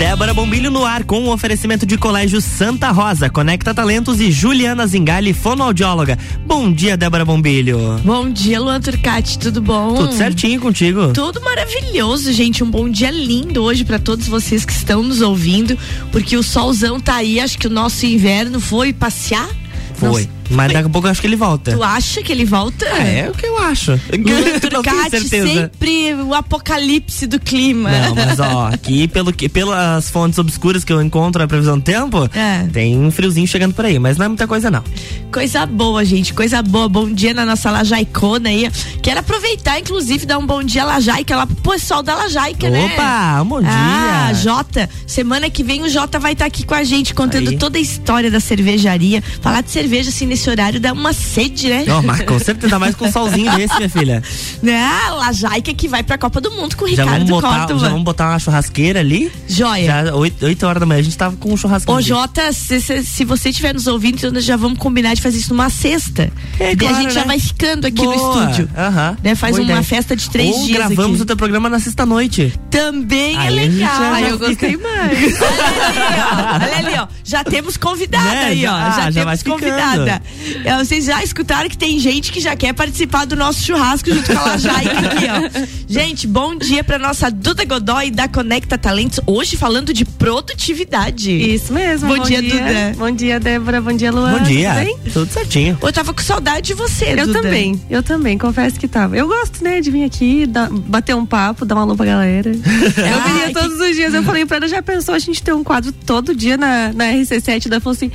Débora Bombilho no ar com o oferecimento de Colégio Santa Rosa, Conecta Talentos e Juliana Zingali, fonoaudióloga. Bom dia, Débora Bombilho. Bom dia, Luan Turcati, tudo bom? Tudo certinho contigo? Tudo maravilhoso, gente. Um bom dia lindo hoje para todos vocês que estão nos ouvindo, porque o solzão tá aí, acho que o nosso inverno foi passear. Foi. Nossa, mas daqui a pouco eu acho que ele volta. Tu acha que ele volta? É, é o que eu acho. Turcati, sempre o apocalipse do clima. Não, mas ó, aqui pelo, pelas fontes obscuras que eu encontro na previsão do tempo, é. tem um friozinho chegando por aí, mas não é muita coisa não. Coisa boa, gente, coisa boa. Bom dia na nossa Lajaicona aí. Quero aproveitar, inclusive, dar um bom dia Lajaica lá pro pessoal da Lajaica, Opa, né? Opa, bom dia. Ah, Jota, semana que vem o Jota vai estar tá aqui com a gente contando aí. toda a história da cervejaria. Falar de cerveja assim nesse horário dá uma sede, né? Não, mas com certeza, mais com um solzinho desse, minha filha. Né? A Jaica que vai pra Copa do Mundo com o já Ricardo vamos botar, Já vamos botar uma churrasqueira ali. Joia. Já 8, 8 horas da manhã a gente tava com um churrasqueiro. Ô, Jota, se, se, se, você estiver nos ouvindo, então já vamos combinar de fazer isso numa sexta. É, claro, a gente né? já vai ficando aqui Boa. no estúdio. Aham. Né? Faz Boa uma ideia. festa de três Ou dias. gravamos aqui. o teu programa na sexta-noite. Também é aí é legal. Ai, eu gostei mais. Olha ali, ó. Já temos convidada né? aí, ó. Ah, já, já temos convidada. Vocês já escutaram que tem gente que já quer participar do nosso churrasco junto com a Lajaica aqui, ó. Gente, bom dia pra nossa Duda Godoy da Conecta Talentos. Hoje falando de produtividade. Isso mesmo. Bom, bom dia, dia, Duda. Bom dia, Débora. Bom dia, Luana. Bom dia. Tudo, bem? Tudo certinho. Eu tava com saudade de você, Eu Duda. também. Eu também, confesso que tava. Eu gosto, né, de vir aqui, dar, bater um papo, dar uma alô pra galera. eu viria todos que... os dias. Eu falei pra ela, já pensou a gente ter um quadro todo dia na, na RC7? Ela falou assim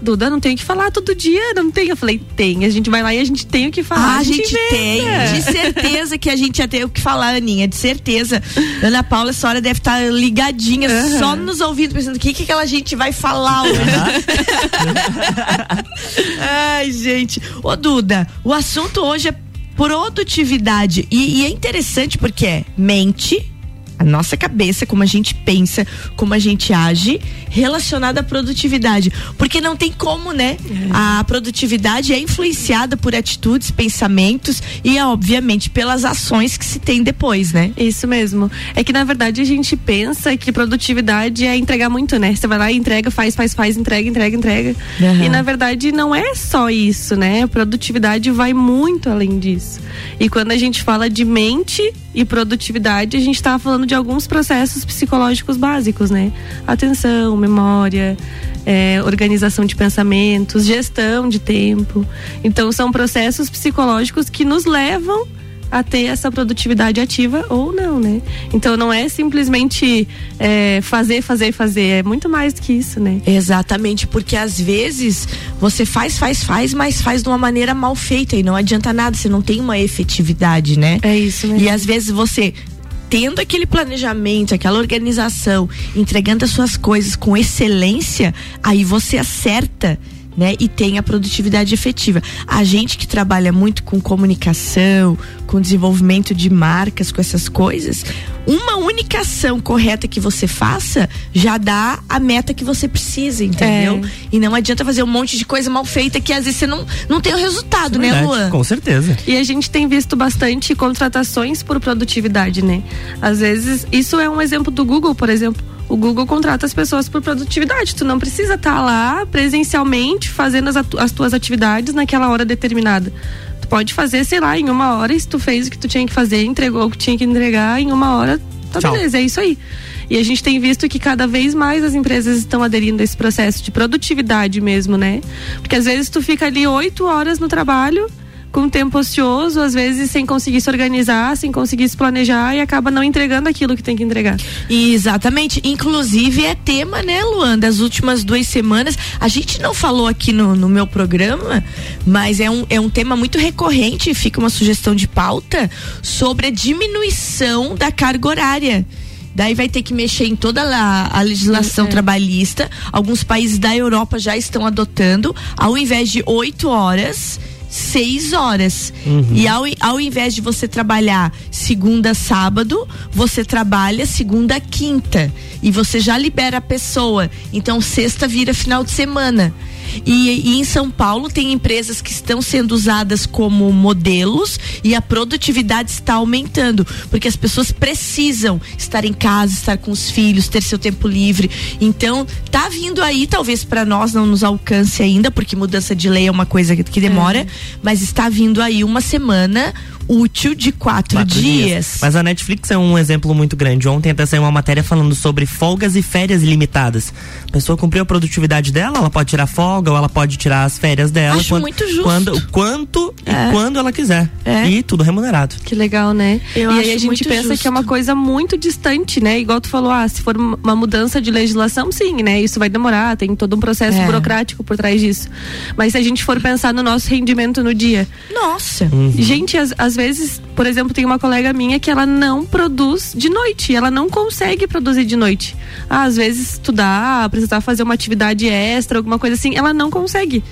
Duda, não tem o que falar todo dia, não tem. Eu falei, tem. A gente vai lá e a gente tem o que falar. Ah, a gente, gente tem. De certeza que a gente ia ter o que falar, Aninha. De certeza. Ana Paula, essa hora deve estar ligadinha, uhum. só nos ouvindo, pensando o que, que aquela gente vai falar hoje. Ai, gente. Ô, Duda, o assunto hoje é produtividade. E, e é interessante porque é mente a nossa cabeça, como a gente pensa, como a gente age, relacionada à produtividade. Porque não tem como, né? É. A produtividade é influenciada por atitudes, pensamentos e, obviamente, pelas ações que se tem depois, né? Isso mesmo. É que, na verdade, a gente pensa que produtividade é entregar muito, né? Você vai lá e entrega, faz, faz, faz, entrega, entrega, entrega. Uhum. E, na verdade, não é só isso, né? A produtividade vai muito além disso. E quando a gente fala de mente e produtividade, a gente está falando de alguns processos psicológicos básicos, né? Atenção, memória, é, organização de pensamentos, gestão de tempo. Então, são processos psicológicos que nos levam a ter essa produtividade ativa ou não, né? Então não é simplesmente é, fazer, fazer, fazer, é muito mais do que isso, né? Exatamente, porque às vezes você faz, faz, faz, mas faz de uma maneira mal feita e não adianta nada, você não tem uma efetividade, né? É isso mesmo. E às vezes você tendo aquele planejamento, aquela organização, entregando as suas coisas com excelência, aí você acerta né? E tem a produtividade efetiva. A gente que trabalha muito com comunicação, com desenvolvimento de marcas, com essas coisas, uma única ação correta que você faça já dá a meta que você precisa, entendeu? É. E não adianta fazer um monte de coisa mal feita que às vezes você não, não tem o resultado, é né, Luan? Com certeza. E a gente tem visto bastante contratações por produtividade, né? Às vezes, isso é um exemplo do Google, por exemplo o Google contrata as pessoas por produtividade. Tu não precisa estar tá lá presencialmente fazendo as, as tuas atividades naquela hora determinada. Tu pode fazer, sei lá, em uma hora, se tu fez o que tu tinha que fazer, entregou o que tinha que entregar, em uma hora, tá Tchau. beleza, é isso aí. E a gente tem visto que cada vez mais as empresas estão aderindo a esse processo de produtividade mesmo, né? Porque às vezes tu fica ali oito horas no trabalho com tempo ocioso, às vezes sem conseguir se organizar, sem conseguir se planejar e acaba não entregando aquilo que tem que entregar. Exatamente. Inclusive é tema, né, Luan, das últimas duas semanas. A gente não falou aqui no, no meu programa, mas é um, é um tema muito recorrente, fica uma sugestão de pauta sobre a diminuição da carga horária. Daí vai ter que mexer em toda a, a legislação é. trabalhista. Alguns países da Europa já estão adotando, ao invés de oito horas seis horas. Uhum. E ao, ao invés de você trabalhar segunda, sábado, você trabalha segunda, quinta. E você já libera a pessoa. Então, sexta vira final de semana. E, e, em São Paulo tem empresas que estão sendo usadas como modelos e a produtividade está aumentando, porque as pessoas precisam estar em casa, estar com os filhos, ter seu tempo livre. Então, tá vindo aí, talvez para nós não nos alcance ainda, porque mudança de lei é uma coisa que demora, é. mas está vindo aí uma semana útil de quatro, quatro dias. dias. Mas a Netflix é um exemplo muito grande. Ontem até saiu uma matéria falando sobre folgas e férias limitadas. A pessoa cumpriu a produtividade dela, ela pode tirar folga ou ela pode tirar as férias dela. Acho quando, muito justo. Quando, quanto é. e quando ela quiser. É. E tudo remunerado. Que legal, né? Eu e aí a gente pensa justo. que é uma coisa muito distante, né? Igual tu falou, ah, se for uma mudança de legislação, sim, né? Isso vai demorar, tem todo um processo é. burocrático por trás disso. Mas se a gente for pensar no nosso rendimento no dia. Nossa. Uhum. Gente, às, às vezes, por exemplo, tem uma colega minha que ela não produz de noite, ela não consegue produzir de noite. Ah, às vezes estudar, precisar fazer uma atividade extra, alguma coisa assim, ela não consegue.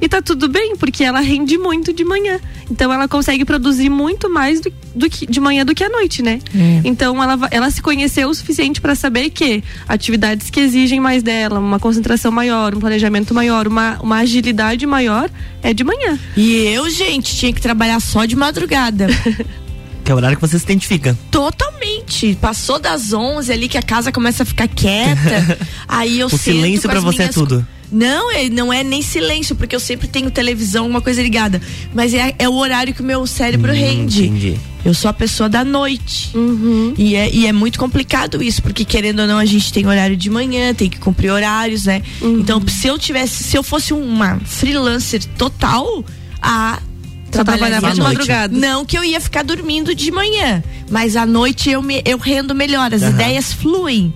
E tá tudo bem, porque ela rende muito de manhã. Então ela consegue produzir muito mais do, do que de manhã do que à noite, né? É. Então ela, ela se conheceu o suficiente para saber que atividades que exigem mais dela, uma concentração maior, um planejamento maior, uma, uma agilidade maior, é de manhã. E eu, gente, tinha que trabalhar só de madrugada. Que é o horário que você se identifica. Totalmente. Passou das 11 ali que a casa começa a ficar quieta. aí eu O silêncio para você é tudo. Não, é, não é nem silêncio, porque eu sempre tenho televisão, uma coisa ligada. Mas é, é o horário que o meu cérebro hum, rende. Entendi. Eu sou a pessoa da noite. Uhum. E, é, e é muito complicado isso, porque querendo ou não, a gente tem horário de manhã, tem que cumprir horários, né? Uhum. Então, se eu tivesse, se eu fosse uma freelancer total, a trabalhava de madrugada. Não que eu ia ficar dormindo de manhã, mas à noite eu, me, eu rendo melhor, as uhum. ideias fluem.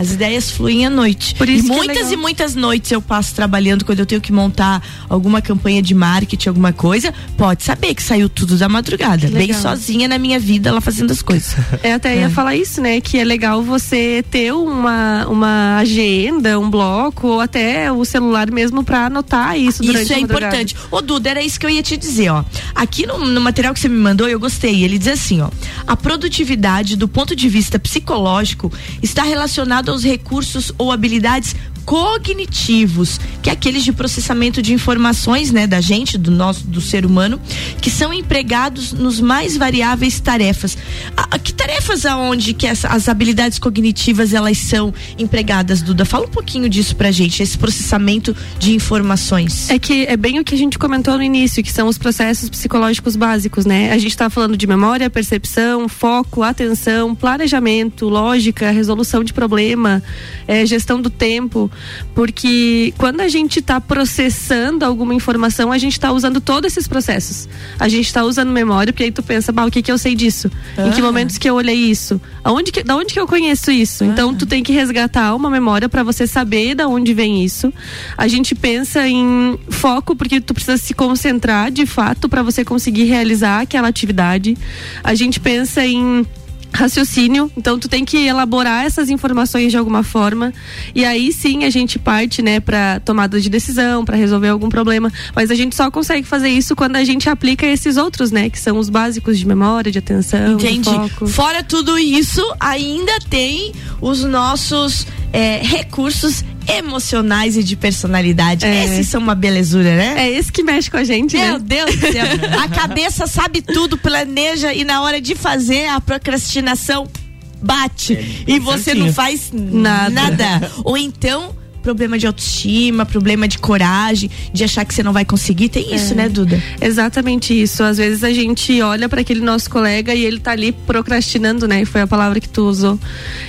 As ideias fluem à noite. Por isso e é muitas é e muitas noites eu passo trabalhando quando eu tenho que montar alguma campanha de marketing, alguma coisa. Pode saber que saiu tudo da madrugada. Bem sozinha na minha vida, lá fazendo as coisas. É, até é. ia falar isso, né? Que é legal você ter uma, uma agenda, um bloco, ou até o celular mesmo para anotar isso durante Isso é importante. Ô, Duda, era isso que eu ia te dizer, ó. Aqui no, no material que você me mandou, eu gostei. Ele diz assim, ó. A produtividade, do ponto de vista psicológico, está relacionada aos recursos ou habilidades cognitivos, que é aqueles de processamento de informações, né, da gente, do nosso, do ser humano, que são empregados nos mais variáveis tarefas. A, a, que tarefas aonde que as, as habilidades cognitivas elas são empregadas, Duda? Fala um pouquinho disso pra gente, esse processamento de informações. É que é bem o que a gente comentou no início, que são os processos psicológicos básicos, né? A gente está falando de memória, percepção, foco, atenção, planejamento, lógica, resolução de problema, é, gestão do tempo porque quando a gente está processando alguma informação, a gente está usando todos esses processos. A gente está usando memória, porque aí tu pensa, bah, o que que eu sei disso? Ah. Em que momentos que eu olhei isso? Aonde que, da onde que eu conheço isso? Ah. Então tu tem que resgatar uma memória para você saber da onde vem isso. A gente pensa em foco, porque tu precisa se concentrar de fato para você conseguir realizar aquela atividade. A gente pensa em raciocínio, então tu tem que elaborar essas informações de alguma forma. E aí sim a gente parte, né, para tomada de decisão, para resolver algum problema, mas a gente só consegue fazer isso quando a gente aplica esses outros, né, que são os básicos de memória, de atenção, Entendi. Fora tudo isso, ainda tem os nossos é, recursos emocionais e de personalidade. É. Esses são uma belezura, né? É esse que mexe com a gente, Meu né? Deus do céu. a cabeça sabe tudo, planeja e na hora de fazer a procrastinação bate é, e você certinho. não faz nada. nada. Ou então problema de autoestima, problema de coragem, de achar que você não vai conseguir. Tem isso, é. né, Duda? Exatamente isso. Às vezes a gente olha para aquele nosso colega e ele tá ali procrastinando, né? Foi a palavra que tu usou.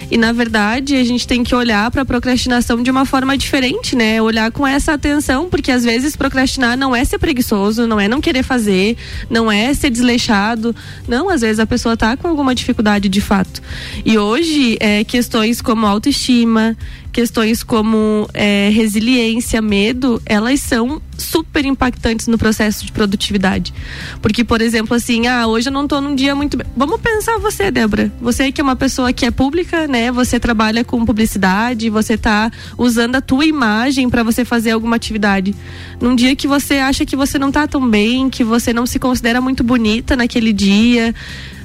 E na verdade, a gente tem que olhar para a procrastinação de uma forma diferente, né? Olhar com essa atenção, porque às vezes procrastinar não é ser preguiçoso, não é não querer fazer, não é ser desleixado. Não, às vezes a pessoa tá com alguma dificuldade de fato. E hoje, é, questões como autoestima, questões como é, resiliência, medo, elas são super impactantes no processo de produtividade. Porque, por exemplo, assim, ah, hoje eu não estou num dia muito. Vamos pensar você, Débora. Você que é uma pessoa que é pública, né? Você trabalha com publicidade, você está usando a tua imagem para você fazer alguma atividade. Num dia que você acha que você não está tão bem, que você não se considera muito bonita naquele dia,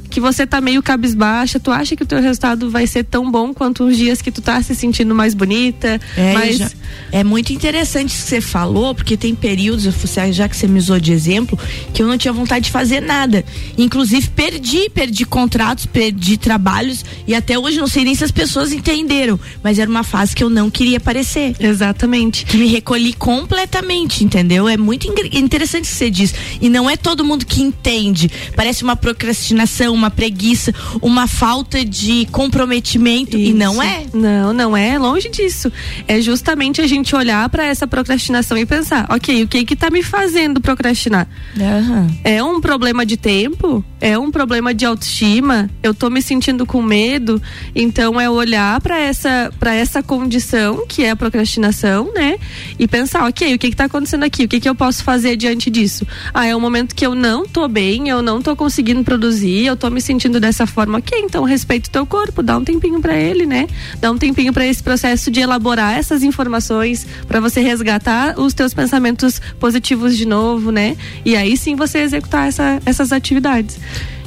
que você tá meio cabisbaixa, tu acha que o teu resultado vai ser tão bom quanto os dias que tu tá se sentindo mais bonita? É, mais... já, é muito interessante isso que você falou, porque tem períodos, já que você me usou de exemplo, que eu não tinha vontade de fazer nada. Inclusive, perdi, perdi contratos, perdi trabalhos e até hoje não sei nem se as pessoas entenderam, mas era uma fase que eu não queria aparecer. Exatamente. Que me recolhi completamente, entendeu? É muito interessante o que você diz. E não é todo mundo que entende. Parece uma procrastinação, uma preguiça, uma falta de comprometimento Isso. e não é. Não, não é longe disso. É justamente a gente olhar para essa procrastinação e pensar, ok, o que que tá me fazendo procrastinar? Uhum. É um problema de tempo? É um problema de autoestima? Eu tô me sentindo com medo? Então é olhar para essa para essa condição que é a procrastinação, né? E pensar, ok, o que que tá acontecendo aqui? O que que eu posso fazer diante disso? Ah, é um momento que eu não tô bem, eu não tô conseguindo produzir, eu tô tô me sentindo dessa forma, ok, então respeita o teu corpo, dá um tempinho para ele, né? Dá um tempinho para esse processo de elaborar essas informações, para você resgatar os teus pensamentos positivos de novo, né? E aí sim você executar essa, essas atividades.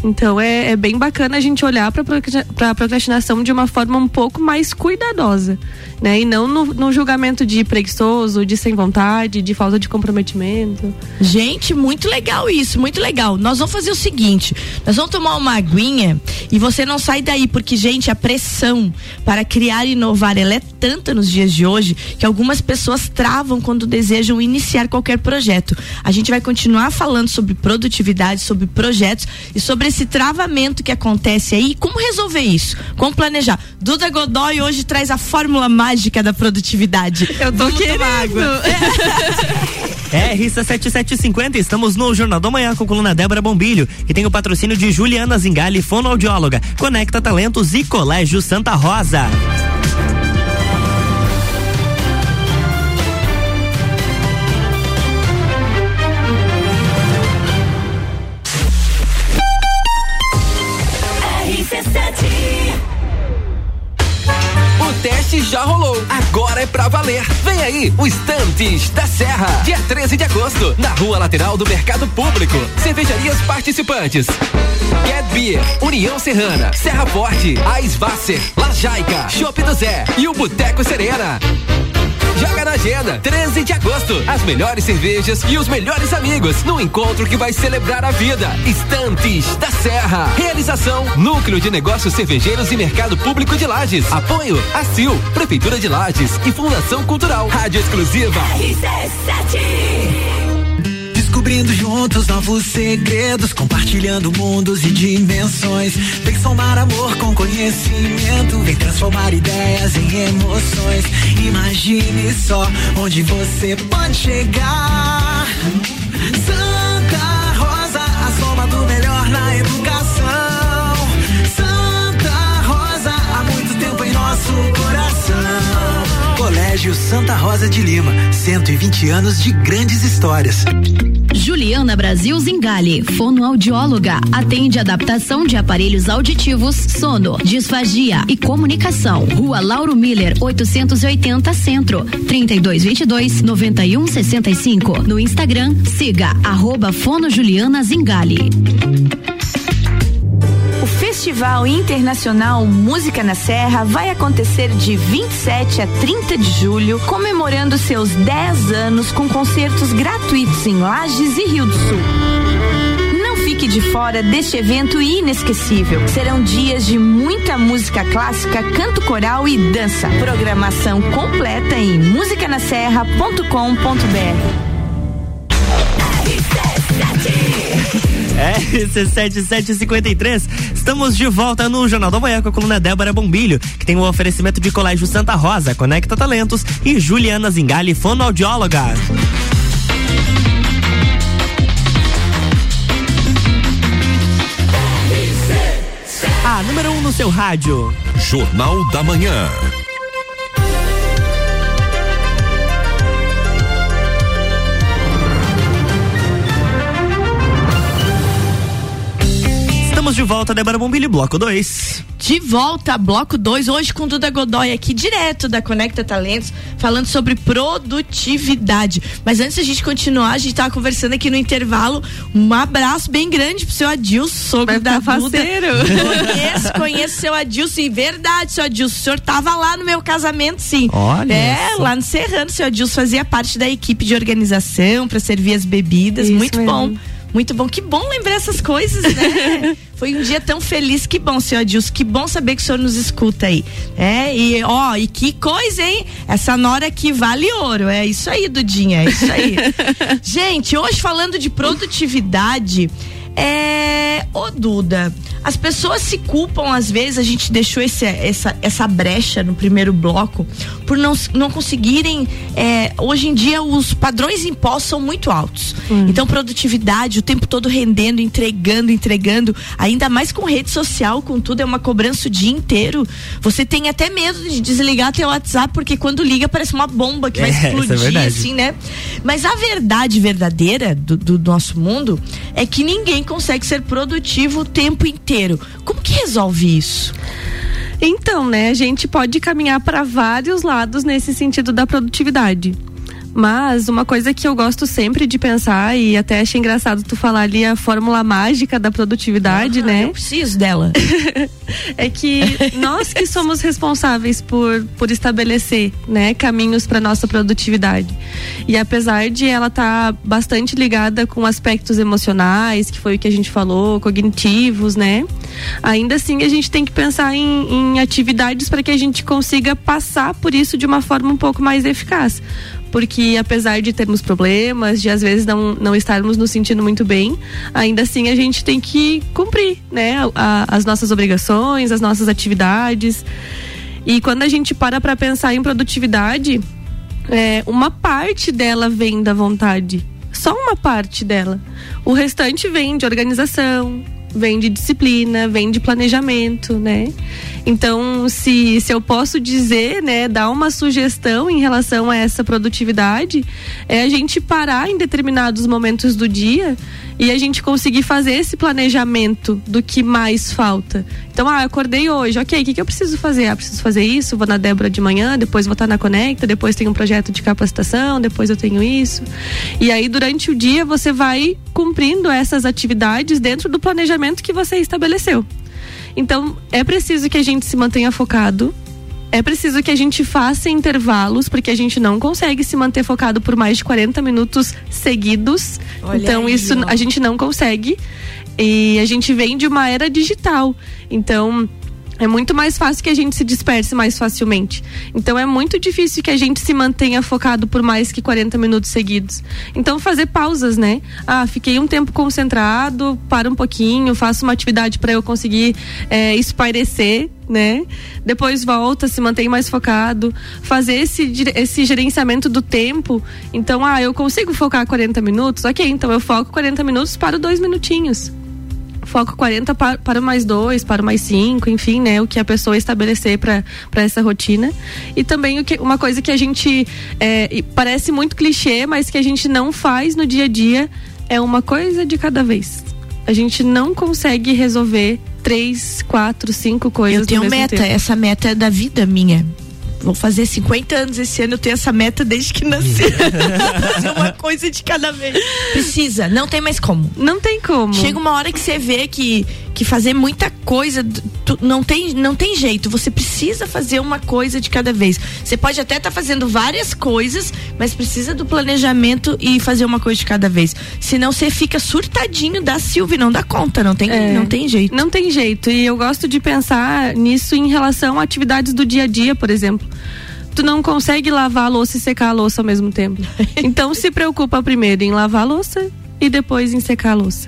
Então é, é bem bacana a gente olhar para a procrastinação de uma forma um pouco mais cuidadosa, né? E não no, no, julgamento de preguiçoso, de sem vontade, de falta de comprometimento. Gente, muito legal isso, muito legal. Nós vamos fazer o seguinte: nós vamos tomar uma aguinha e você não sai daí, porque, gente, a pressão para criar e inovar ela é tanta nos dias de hoje que algumas pessoas travam quando desejam iniciar qualquer projeto. A gente vai continuar falando sobre produtividade, sobre projetos e sobre esse travamento que acontece aí, como resolver isso? Como planejar? Duda Godoy hoje traz a fórmula mágica da produtividade. Eu tô Vamos querendo. água. É, Rissa 7750, estamos no Jornal da Manhã com a coluna Débora Bombilho, que tem o patrocínio de Juliana Zingali, fonoaudióloga, Conecta Talentos e Colégio Santa Rosa. Valer. Vem aí, o Estantes da Serra. Dia 13 de agosto, na rua lateral do Mercado Público. Cervejarias participantes. Get Beer, União Serrana, Serra Forte, Aisvasser, La Jaica, Chopp do Zé e o Boteco Serena. Joga na agenda, 13 de agosto. As melhores cervejas e os melhores amigos no encontro que vai celebrar a vida. Estantes da Serra. Realização: Núcleo de Negócios Cervejeiros e Mercado Público de Lages. Apoio: ACIL, Prefeitura de Lages e Fundação Cultural. Rádio Exclusiva. RC7 descobrindo juntos novos segredos, compartilhando mundos e dimensões. Vem somar amor com conhecimento, vem transformar ideias em emoções. Imagine só onde você pode chegar. Santa Rosa, a soma do melhor na educação. Santa Rosa, há muito tempo em nosso coração. Colégio Santa Rosa de Lima, 120 anos de grandes histórias. Juliana Brasil Zingali, fonoaudióloga, atende adaptação de aparelhos auditivos, sono, disfagia e comunicação. Rua Lauro Miller, 880 Centro, 3222 9165. No Instagram, siga arroba Fono Juliana Zingali. Festival Internacional Música na Serra vai acontecer de 27 a 30 de julho, comemorando seus 10 anos com concertos gratuitos em Lages e Rio do Sul. Não fique de fora deste evento inesquecível. Serão dias de muita música clássica, canto coral e dança. Programação completa em musicanaserra.com.br. RC7753. Estamos de volta no Jornal da Manhã com a coluna Débora Bombilho, que tem o um oferecimento de Colégio Santa Rosa, Conecta Talentos e Juliana Zingali, fonoaudióloga. A número 1 um no seu rádio. Jornal da Manhã. Estamos de volta, Débora Bombilho, bloco 2. De volta, bloco 2, hoje com Duda Godoy aqui, direto da Conecta Talentos, falando sobre produtividade. Mas antes a gente continuar, a gente tava conversando aqui no intervalo. Um abraço bem grande pro seu Adilson, sogro da Duda. Conheço, conheço seu Adilson. E verdade, seu Adilson, o senhor tava lá no meu casamento, sim. Olha. É, lá no Serrano, seu Adilson fazia parte da equipe de organização para servir as bebidas. Isso Muito mesmo. bom. Muito bom, que bom lembrar essas coisas, né? Foi um dia tão feliz, que bom, senhor Adilson, que bom saber que o senhor nos escuta aí. É, e ó, e que coisa, hein? Essa nora aqui vale ouro, é isso aí, Dudinha, é isso aí. Gente, hoje falando de produtividade, é. Ô, Duda, as pessoas se culpam, às vezes, a gente deixou esse, essa, essa brecha no primeiro bloco, por não, não conseguirem. é, hoje em dia, os padrões impostos são muito altos. Então, produtividade, o tempo todo rendendo, entregando, entregando, ainda mais com rede social, com tudo, é uma cobrança o dia inteiro. Você tem até medo de desligar teu WhatsApp, porque quando liga parece uma bomba que vai É, é explodir, verdade. assim, né? Mas a verdade verdadeira do, do nosso mundo é que ninguém consegue ser produtivo o tempo inteiro. Como que resolve isso? Então, né, a gente pode caminhar para vários lados nesse sentido da produtividade. Mas uma coisa que eu gosto sempre de pensar, e até achei engraçado tu falar ali a fórmula mágica da produtividade, Ah, né? Eu preciso dela. é que nós que somos responsáveis por, por estabelecer né, caminhos para nossa produtividade. E apesar de ela estar bastante ligada com aspectos emocionais, que foi o que a gente falou, cognitivos, né? Ainda assim a gente tem que pensar em, em atividades para que a gente consiga passar por isso de uma forma um pouco mais eficaz. Porque apesar de termos problemas, de às vezes não, não estarmos nos sentindo muito bem, ainda assim a gente tem que cumprir, né? a- as nossas obrigações, as nossas atividades. E quando a gente para para pensar em produtividade, é, uma parte dela vem da vontade. Só uma parte dela. O restante vem de organização, vem de disciplina, vem de planejamento, né? Então, se, se eu posso dizer, né, dar uma sugestão em relação a essa produtividade, é a gente parar em determinados momentos do dia e a gente conseguir fazer esse planejamento do que mais falta. Então, ah, acordei hoje, ok, o que, que eu preciso fazer? Ah, preciso fazer isso, vou na Débora de manhã, depois vou estar na Conecta, depois tem um projeto de capacitação, depois eu tenho isso. E aí, durante o dia, você vai cumprindo essas atividades dentro do planejamento que você estabeleceu. Então, é preciso que a gente se mantenha focado. É preciso que a gente faça intervalos, porque a gente não consegue se manter focado por mais de 40 minutos seguidos. Olha então, aí, isso ó. a gente não consegue. E a gente vem de uma era digital. Então, é muito mais fácil que a gente se disperse mais facilmente. Então é muito difícil que a gente se mantenha focado por mais que 40 minutos seguidos. Então fazer pausas, né? Ah, fiquei um tempo concentrado, para um pouquinho, faço uma atividade para eu conseguir é, espairecer, né? Depois volta, se mantém mais focado, fazer esse, esse gerenciamento do tempo. Então, ah, eu consigo focar 40 minutos? Ok, então eu foco 40 minutos para dois minutinhos foco 40 para, para mais dois, para mais cinco, enfim, né? O que a pessoa estabelecer para essa rotina. E também o que, uma coisa que a gente é, parece muito clichê, mas que a gente não faz no dia a dia é uma coisa de cada vez. A gente não consegue resolver três, quatro, cinco coisas. Eu tenho meta, tempo. essa meta é da vida minha. Vou fazer 50 anos esse ano, eu tenho essa meta desde que nasci. fazer uma coisa de cada vez. Precisa, não tem mais como. Não tem como. Chega uma hora que você vê que, que fazer muita coisa tu- não, tem, não tem jeito. Você precisa fazer uma coisa de cada vez. Você pode até estar fazendo várias coisas, mas precisa do planejamento e fazer uma coisa de cada vez. Senão você fica surtadinho da Silvia, não dá conta, não tem, É. não tem jeito. Não tem jeito. E eu gosto de pensar nisso em relação a atividades do dia a dia, por exemplo. Tu não consegue lavar a louça e secar a louça ao mesmo tempo. Então se preocupa primeiro em lavar a louça e depois em secar a louça.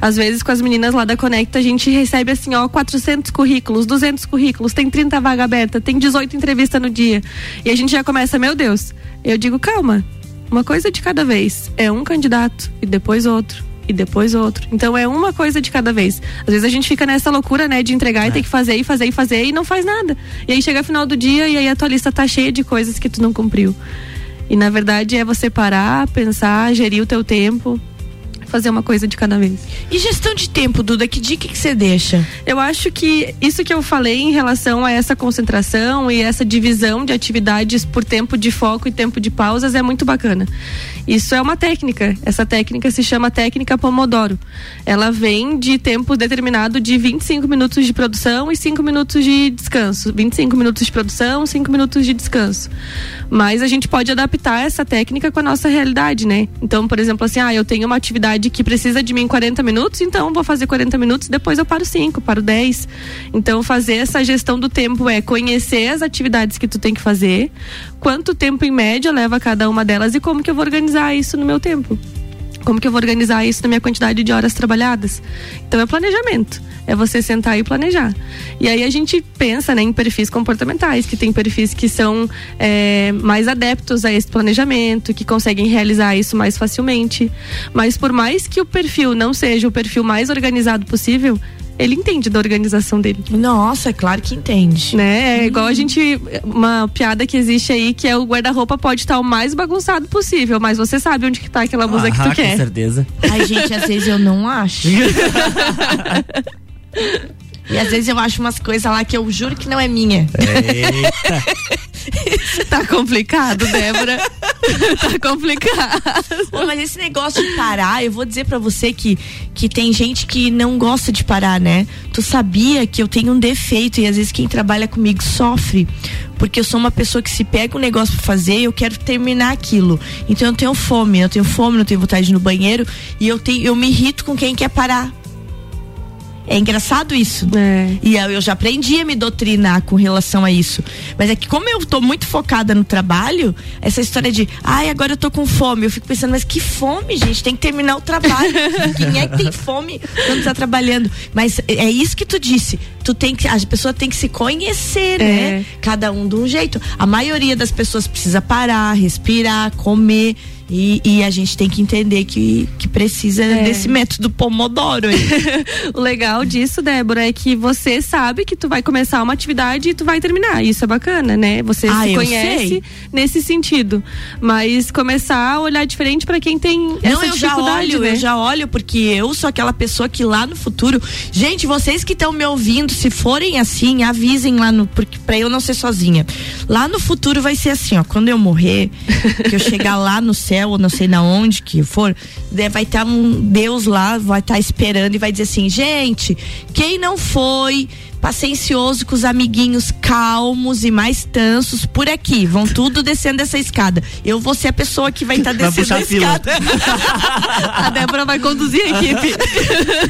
Às vezes com as meninas lá da Conecta a gente recebe assim, ó, 400 currículos, 200 currículos, tem 30 vaga aberta, tem 18 entrevistas no dia. E a gente já começa, meu Deus. Eu digo, calma, uma coisa de cada vez. É um candidato e depois outro e depois outro. Então é uma coisa de cada vez. Às vezes a gente fica nessa loucura, né, de entregar e ter que fazer e fazer e fazer e não faz nada. E aí chega final do dia e aí a tua lista tá cheia de coisas que tu não cumpriu. E na verdade é você parar, pensar, gerir o teu tempo, fazer uma coisa de cada vez. E gestão de tempo, Duda, que dica que você deixa? Eu acho que isso que eu falei em relação a essa concentração e essa divisão de atividades por tempo de foco e tempo de pausas é muito bacana. Isso é uma técnica. Essa técnica se chama técnica Pomodoro. Ela vem de tempo determinado de 25 minutos de produção e 5 minutos de descanso. 25 minutos de produção, 5 minutos de descanso. Mas a gente pode adaptar essa técnica com a nossa realidade, né? Então, por exemplo, assim, ah, eu tenho uma atividade que precisa de mim 40 minutos, então vou fazer 40 minutos, depois eu paro 5, paro 10. Então, fazer essa gestão do tempo é conhecer as atividades que tu tem que fazer, quanto tempo em média leva cada uma delas e como que eu vou organizar isso no meu tempo. Como que eu vou organizar isso na minha quantidade de horas trabalhadas? Então é planejamento. É você sentar e planejar. E aí a gente pensa né, em perfis comportamentais, que tem perfis que são é, mais adeptos a esse planejamento, que conseguem realizar isso mais facilmente. Mas por mais que o perfil não seja o perfil mais organizado possível, ele entende da organização dele. Nossa, é claro que entende. Né? É igual a gente. Uma piada que existe aí que é o guarda-roupa pode estar o mais bagunçado possível, mas você sabe onde que tá aquela blusa ah, que tu com quer. Com certeza. Ai, gente, às vezes eu não acho. E às vezes eu acho umas coisas lá que eu juro que não é minha. Eita. tá complicado, Débora. tá complicado. Mas esse negócio de parar, eu vou dizer para você que, que tem gente que não gosta de parar, né? Tu sabia que eu tenho um defeito e às vezes quem trabalha comigo sofre. Porque eu sou uma pessoa que se pega um negócio pra fazer, eu quero terminar aquilo. Então eu tenho fome, eu tenho fome, eu tenho vontade de ir no banheiro e eu, tenho, eu me irrito com quem quer parar. É engraçado isso. É. E eu já aprendi a me doutrinar com relação a isso. Mas é que como eu tô muito focada no trabalho, essa história de, ai, agora eu tô com fome, eu fico pensando, mas que fome, gente? Tem que terminar o trabalho. Quem é que tem fome quando tá trabalhando? Mas é isso que tu disse. Tu tem que, a pessoa tem que se conhecer, É. né? Cada um de um jeito. A maioria das pessoas precisa parar, respirar, comer. E, e a gente tem que entender que, que precisa É. desse método Pomodoro o legal disso, Débora, é que você sabe que tu vai começar uma atividade e tu vai terminar. Isso é bacana, né? Você Ah, se conhece sei. nesse sentido. Mas começar a olhar diferente para quem tem Não, essa eu já dificuldade, olho, né? eu já olho, porque eu sou aquela pessoa que lá no futuro. Gente, vocês que estão me ouvindo, se forem assim, avisem lá no. Porque, pra eu não ser sozinha. Lá no futuro vai ser assim, ó. Quando eu morrer, que eu chegar lá no céu, ou não sei na onde que for, né, vai estar um Deus lá, vai estar esperando e vai dizer assim, gente, quem não foi paciencioso com os amiguinhos calmos e mais tansos por aqui. Vão tudo descendo essa escada. Eu vou ser a pessoa que vai estar Vai descendo a a escada. A Débora vai conduzir a equipe.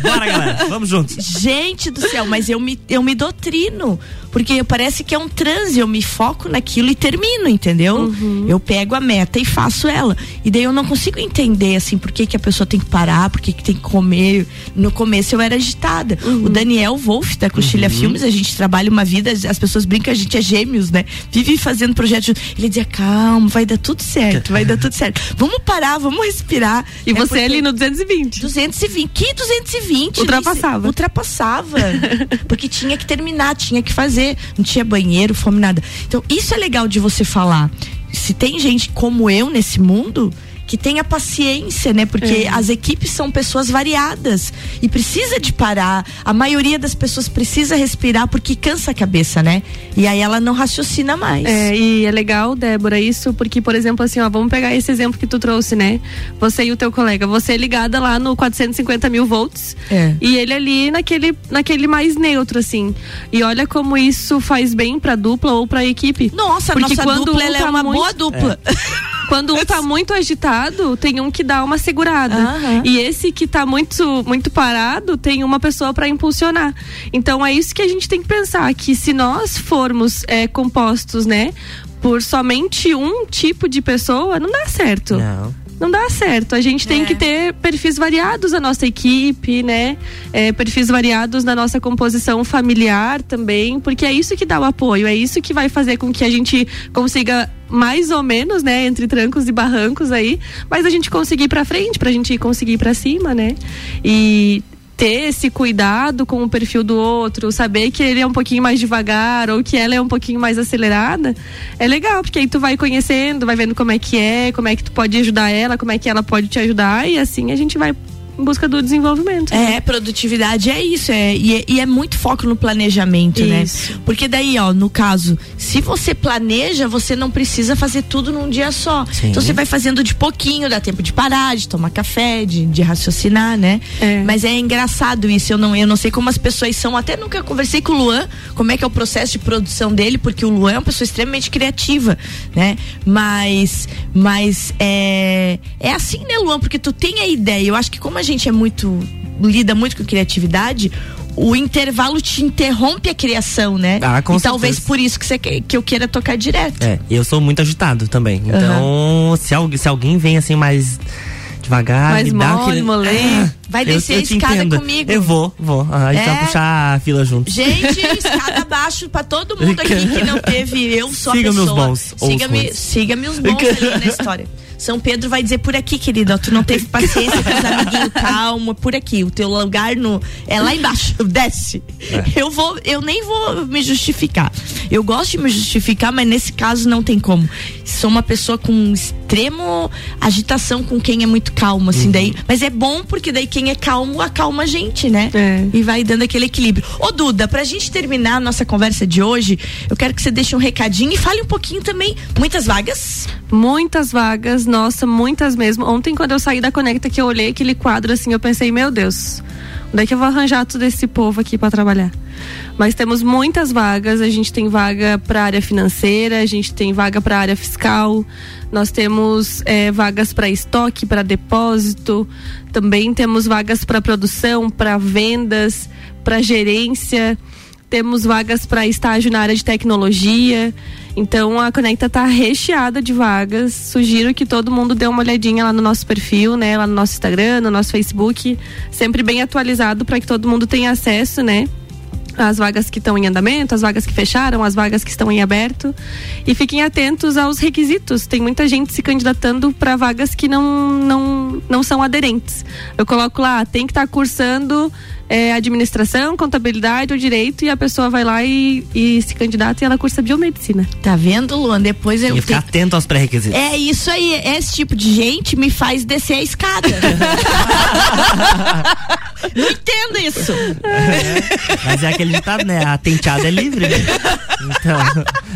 Bora, galera. Vamos juntos. Gente do céu, mas eu me, eu me doutrino. Porque parece que é um transe, eu me foco naquilo e termino, entendeu? Uhum. Eu pego a meta e faço ela. E daí eu não consigo entender, assim, por que, que a pessoa tem que parar, por que, que tem que comer. No começo eu era agitada. Uhum. O Daniel Wolf da Coxilha Filmes, a gente trabalha uma vida, as pessoas brincam, a gente é gêmeos, né? Vive fazendo projetos. juntos. Ele dizia, calma, vai dar tudo certo, vai dar tudo certo. Vamos parar, vamos respirar. E É você ali no 220. 220. Que 220? Ultrapassava. Ultrapassava. Porque tinha que terminar, tinha que fazer. Não tinha banheiro, fome, nada. Então, isso é legal de você falar. Se tem gente como eu nesse mundo. Que tenha paciência, né? Porque as equipes são pessoas variadas e precisa de parar. A maioria das pessoas precisa respirar porque cansa a cabeça, né? E aí ela não raciocina mais. É, e é legal, Débora, isso, porque, por exemplo, assim, ó, vamos pegar esse exemplo que tu trouxe, né? Você e o teu colega, você é ligada lá no 450 mil volts É. e ele ali naquele, naquele mais neutro, assim. E olha como isso faz bem pra dupla ou pra equipe. Nossa, a Porque nossa quando dupla um ela é tá uma muito- boa dupla. Quando um tá muito agitado, tem um que dá uma segurada. Aham. E esse que tá muito, muito parado, tem uma pessoa para impulsionar. Então é isso que a gente tem que pensar, que se nós formos é, compostos, né, por somente um tipo de pessoa, não dá certo. Não. Não dá certo. A gente tem É. que ter perfis variados na nossa equipe, né? É, perfis variados na nossa composição familiar também, porque é isso que dá o apoio, é isso que vai fazer com que a gente consiga mais ou menos, né, entre trancos e barrancos aí, mas a gente conseguir ir pra frente, pra gente conseguir ir pra cima, né? E ter esse cuidado com o perfil do outro, saber que ele é um pouquinho mais devagar ou que ela é um pouquinho mais acelerada, é legal, porque aí tu vai conhecendo, vai vendo como é que é, como é que tu pode ajudar ela, como é que ela pode te ajudar e assim a gente vai em busca do desenvolvimento. É, produtividade é isso, é, e, é, e é muito foco no planejamento, né? Isso. né? Porque daí, ó, no caso, se você planeja, você não precisa fazer tudo num dia só. Sim. Então você vai fazendo de pouquinho, dá tempo de parar, de tomar café, de, de raciocinar, né? É. Mas é engraçado isso, eu não, eu não sei como as pessoas são, até nunca conversei com o Luan, como é que é o processo de produção dele, porque o Luan é uma pessoa extremamente criativa, né? Mas, mas é, é assim, né, Luan? Porque tu tem a ideia, eu acho que como a gente é muito, lida muito com criatividade, o intervalo te interrompe a criação, né? Ah, com e talvez certeza. por isso que, você, que eu queira tocar direto. É, eu sou muito agitado também. Então, se, alguém, se alguém vem assim mais devagar, Mais me dá mole, aquele... Ah, Vai eu- descer eu a te escada entendo. comigo. Eu vou, vou. Ah, a gente É? vai puxar a fila juntos. Gente, escada abaixo pra todo mundo aqui que não teve. Eu sou Siga a meus pessoa. bons, ou os Siga-me, ruins. siga-me os bons ali na história. São Pedro vai dizer por aqui, querida. ó, Tu não teve paciência com os amiguinhos, calma, por aqui. O teu lugar no, é lá embaixo, desce. É. Eu vou, eu nem vou me justificar. Eu gosto de me justificar, mas nesse caso não tem como. Sou uma pessoa com extremo agitação com quem é muito calmo, Uhum. assim, daí. Mas é bom porque daí quem é calmo acalma a gente, né? É. E vai dando aquele equilíbrio. Ô, Duda, pra gente terminar a nossa conversa de hoje, eu quero que você deixe um recadinho e fale um pouquinho também. Muitas vagas. Muitas vagas, nossa, muitas mesmo. Ontem, quando eu saí da Conecta, que eu olhei aquele quadro assim, eu pensei, meu Deus, onde é que eu vou arranjar todo esse povo aqui para trabalhar? Mas temos muitas vagas, a gente tem vaga para área financeira, a gente tem vaga para área fiscal, nós temos eh, vagas para estoque, para depósito, também temos vagas para produção, para vendas, para gerência temos vagas para estágio na área de tecnologia. Então a Conecta tá recheada de vagas. Sugiro que todo mundo dê uma olhadinha lá no nosso perfil, né, lá no nosso Instagram, no nosso Facebook, sempre bem atualizado para que todo mundo tenha acesso, né? As vagas que estão em andamento, as vagas que fecharam, as vagas que estão em aberto. E fiquem atentos aos requisitos. Tem muita gente se candidatando para vagas que não, não, não são aderentes. Eu coloco lá, tem que estar cursando é, administração, contabilidade ou direito, e a pessoa vai lá e, e se candidata e ela cursa biomedicina. Tá vendo, Luan? Depois eu Tem que ficar atento aos pré-requisitos. É isso aí, esse tipo de gente me faz descer a escada. não entendo isso. Mas é aquele ditado, né? A tenteada é livre, né? Então,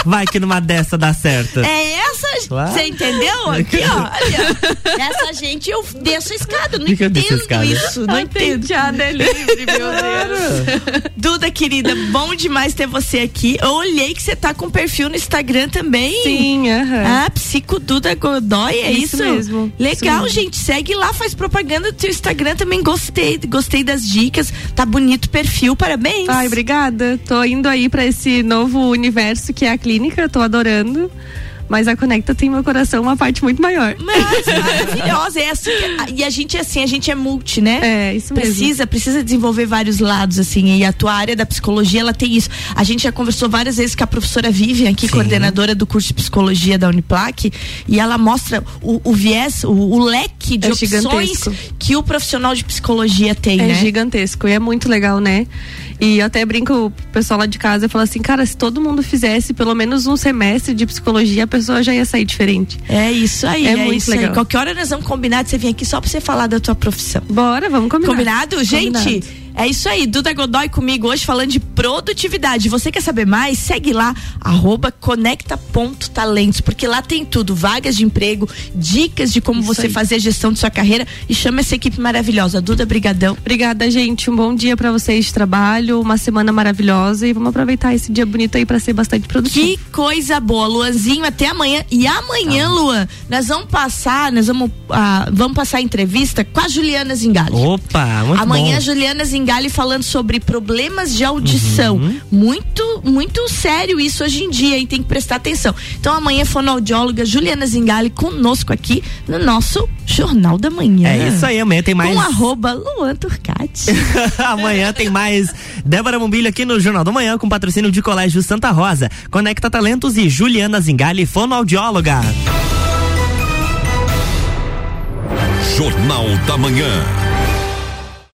vai que numa dessa dá certo. É essa, Claro. você entendeu? Aqui, ó, olha. Essa gente eu desço a escada, não Que a entendo escada? isso, não entendo. é livre, meu Deus. Duda, querida, bom demais ter você aqui. Eu olhei que você tá com perfil no Instagram também. Sim, aham. Ah, Psico Duda Godoy, é isso? Isso mesmo, Legal, isso mesmo. gente. Segue lá, faz propaganda do teu Instagram também. Gostei, gostei das dicas. Tá bonito o perfil, parabéns. Ai, obrigada. Tô indo aí pra esse novo universo que é a clínica, tô adorando. Mas a Conecta tem meu coração uma parte muito maior. Mas maravilhosa. É assim e a gente é assim, a gente é multi, né? É, isso mesmo. Precisa, precisa desenvolver vários lados, assim, e a tua área da psicologia, ela tem isso. A gente já conversou várias vezes com a professora Vivian, aqui, Sim. coordenadora do curso de psicologia da Uniplac, e ela mostra o, o viés, o, o leque de É opções gigantesco. que o profissional de psicologia tem, É né? gigantesco e é muito legal, né? E eu até brinco o pessoal lá de casa e falo assim, cara, se todo mundo fizesse pelo menos um semestre de psicologia, a pessoa já ia sair diferente. É isso aí, É é, muito isso aí. legal. Qualquer hora nós vamos combinar de você vir aqui só pra você falar da tua profissão. Bora, vamos combinar. Combinado? Gente, Combinado. É isso aí. Duda Godoy comigo hoje falando de produtividade. Você quer saber mais? Segue lá, arroba conecta.talentos, porque lá tem tudo. Vagas de emprego, dicas de como Isso você aí. fazer a gestão de sua carreira e chama essa equipe maravilhosa. Duda, brigadão. Obrigada, gente. Um bom dia pra vocês de trabalho, uma semana maravilhosa e vamos aproveitar esse dia bonito aí pra ser bastante produtivo. Que coisa boa, Luanzinho, até amanhã. E amanhã, Luan, nós vamos passar, nós vamos, ah, vamos passar a entrevista com a Juliana Zingali. Opa, muito Amanhã bom. Juliana Zingali falando sobre problemas de audição. Uhum. Muito, muito sério isso hoje em dia, e tem que prestar atenção. Então amanhã fonoaudióloga Juliana Zingali conosco aqui no nosso Jornal da Manhã. É isso aí, amanhã tem mais. Com arroba Luan Turcati. Amanhã tem mais Débora Bombilho aqui no Jornal da Manhã com patrocínio de Colégio Santa Rosa, Conecta Talentos e Juliana Zingali, fonoaudióloga. Jornal da Manhã.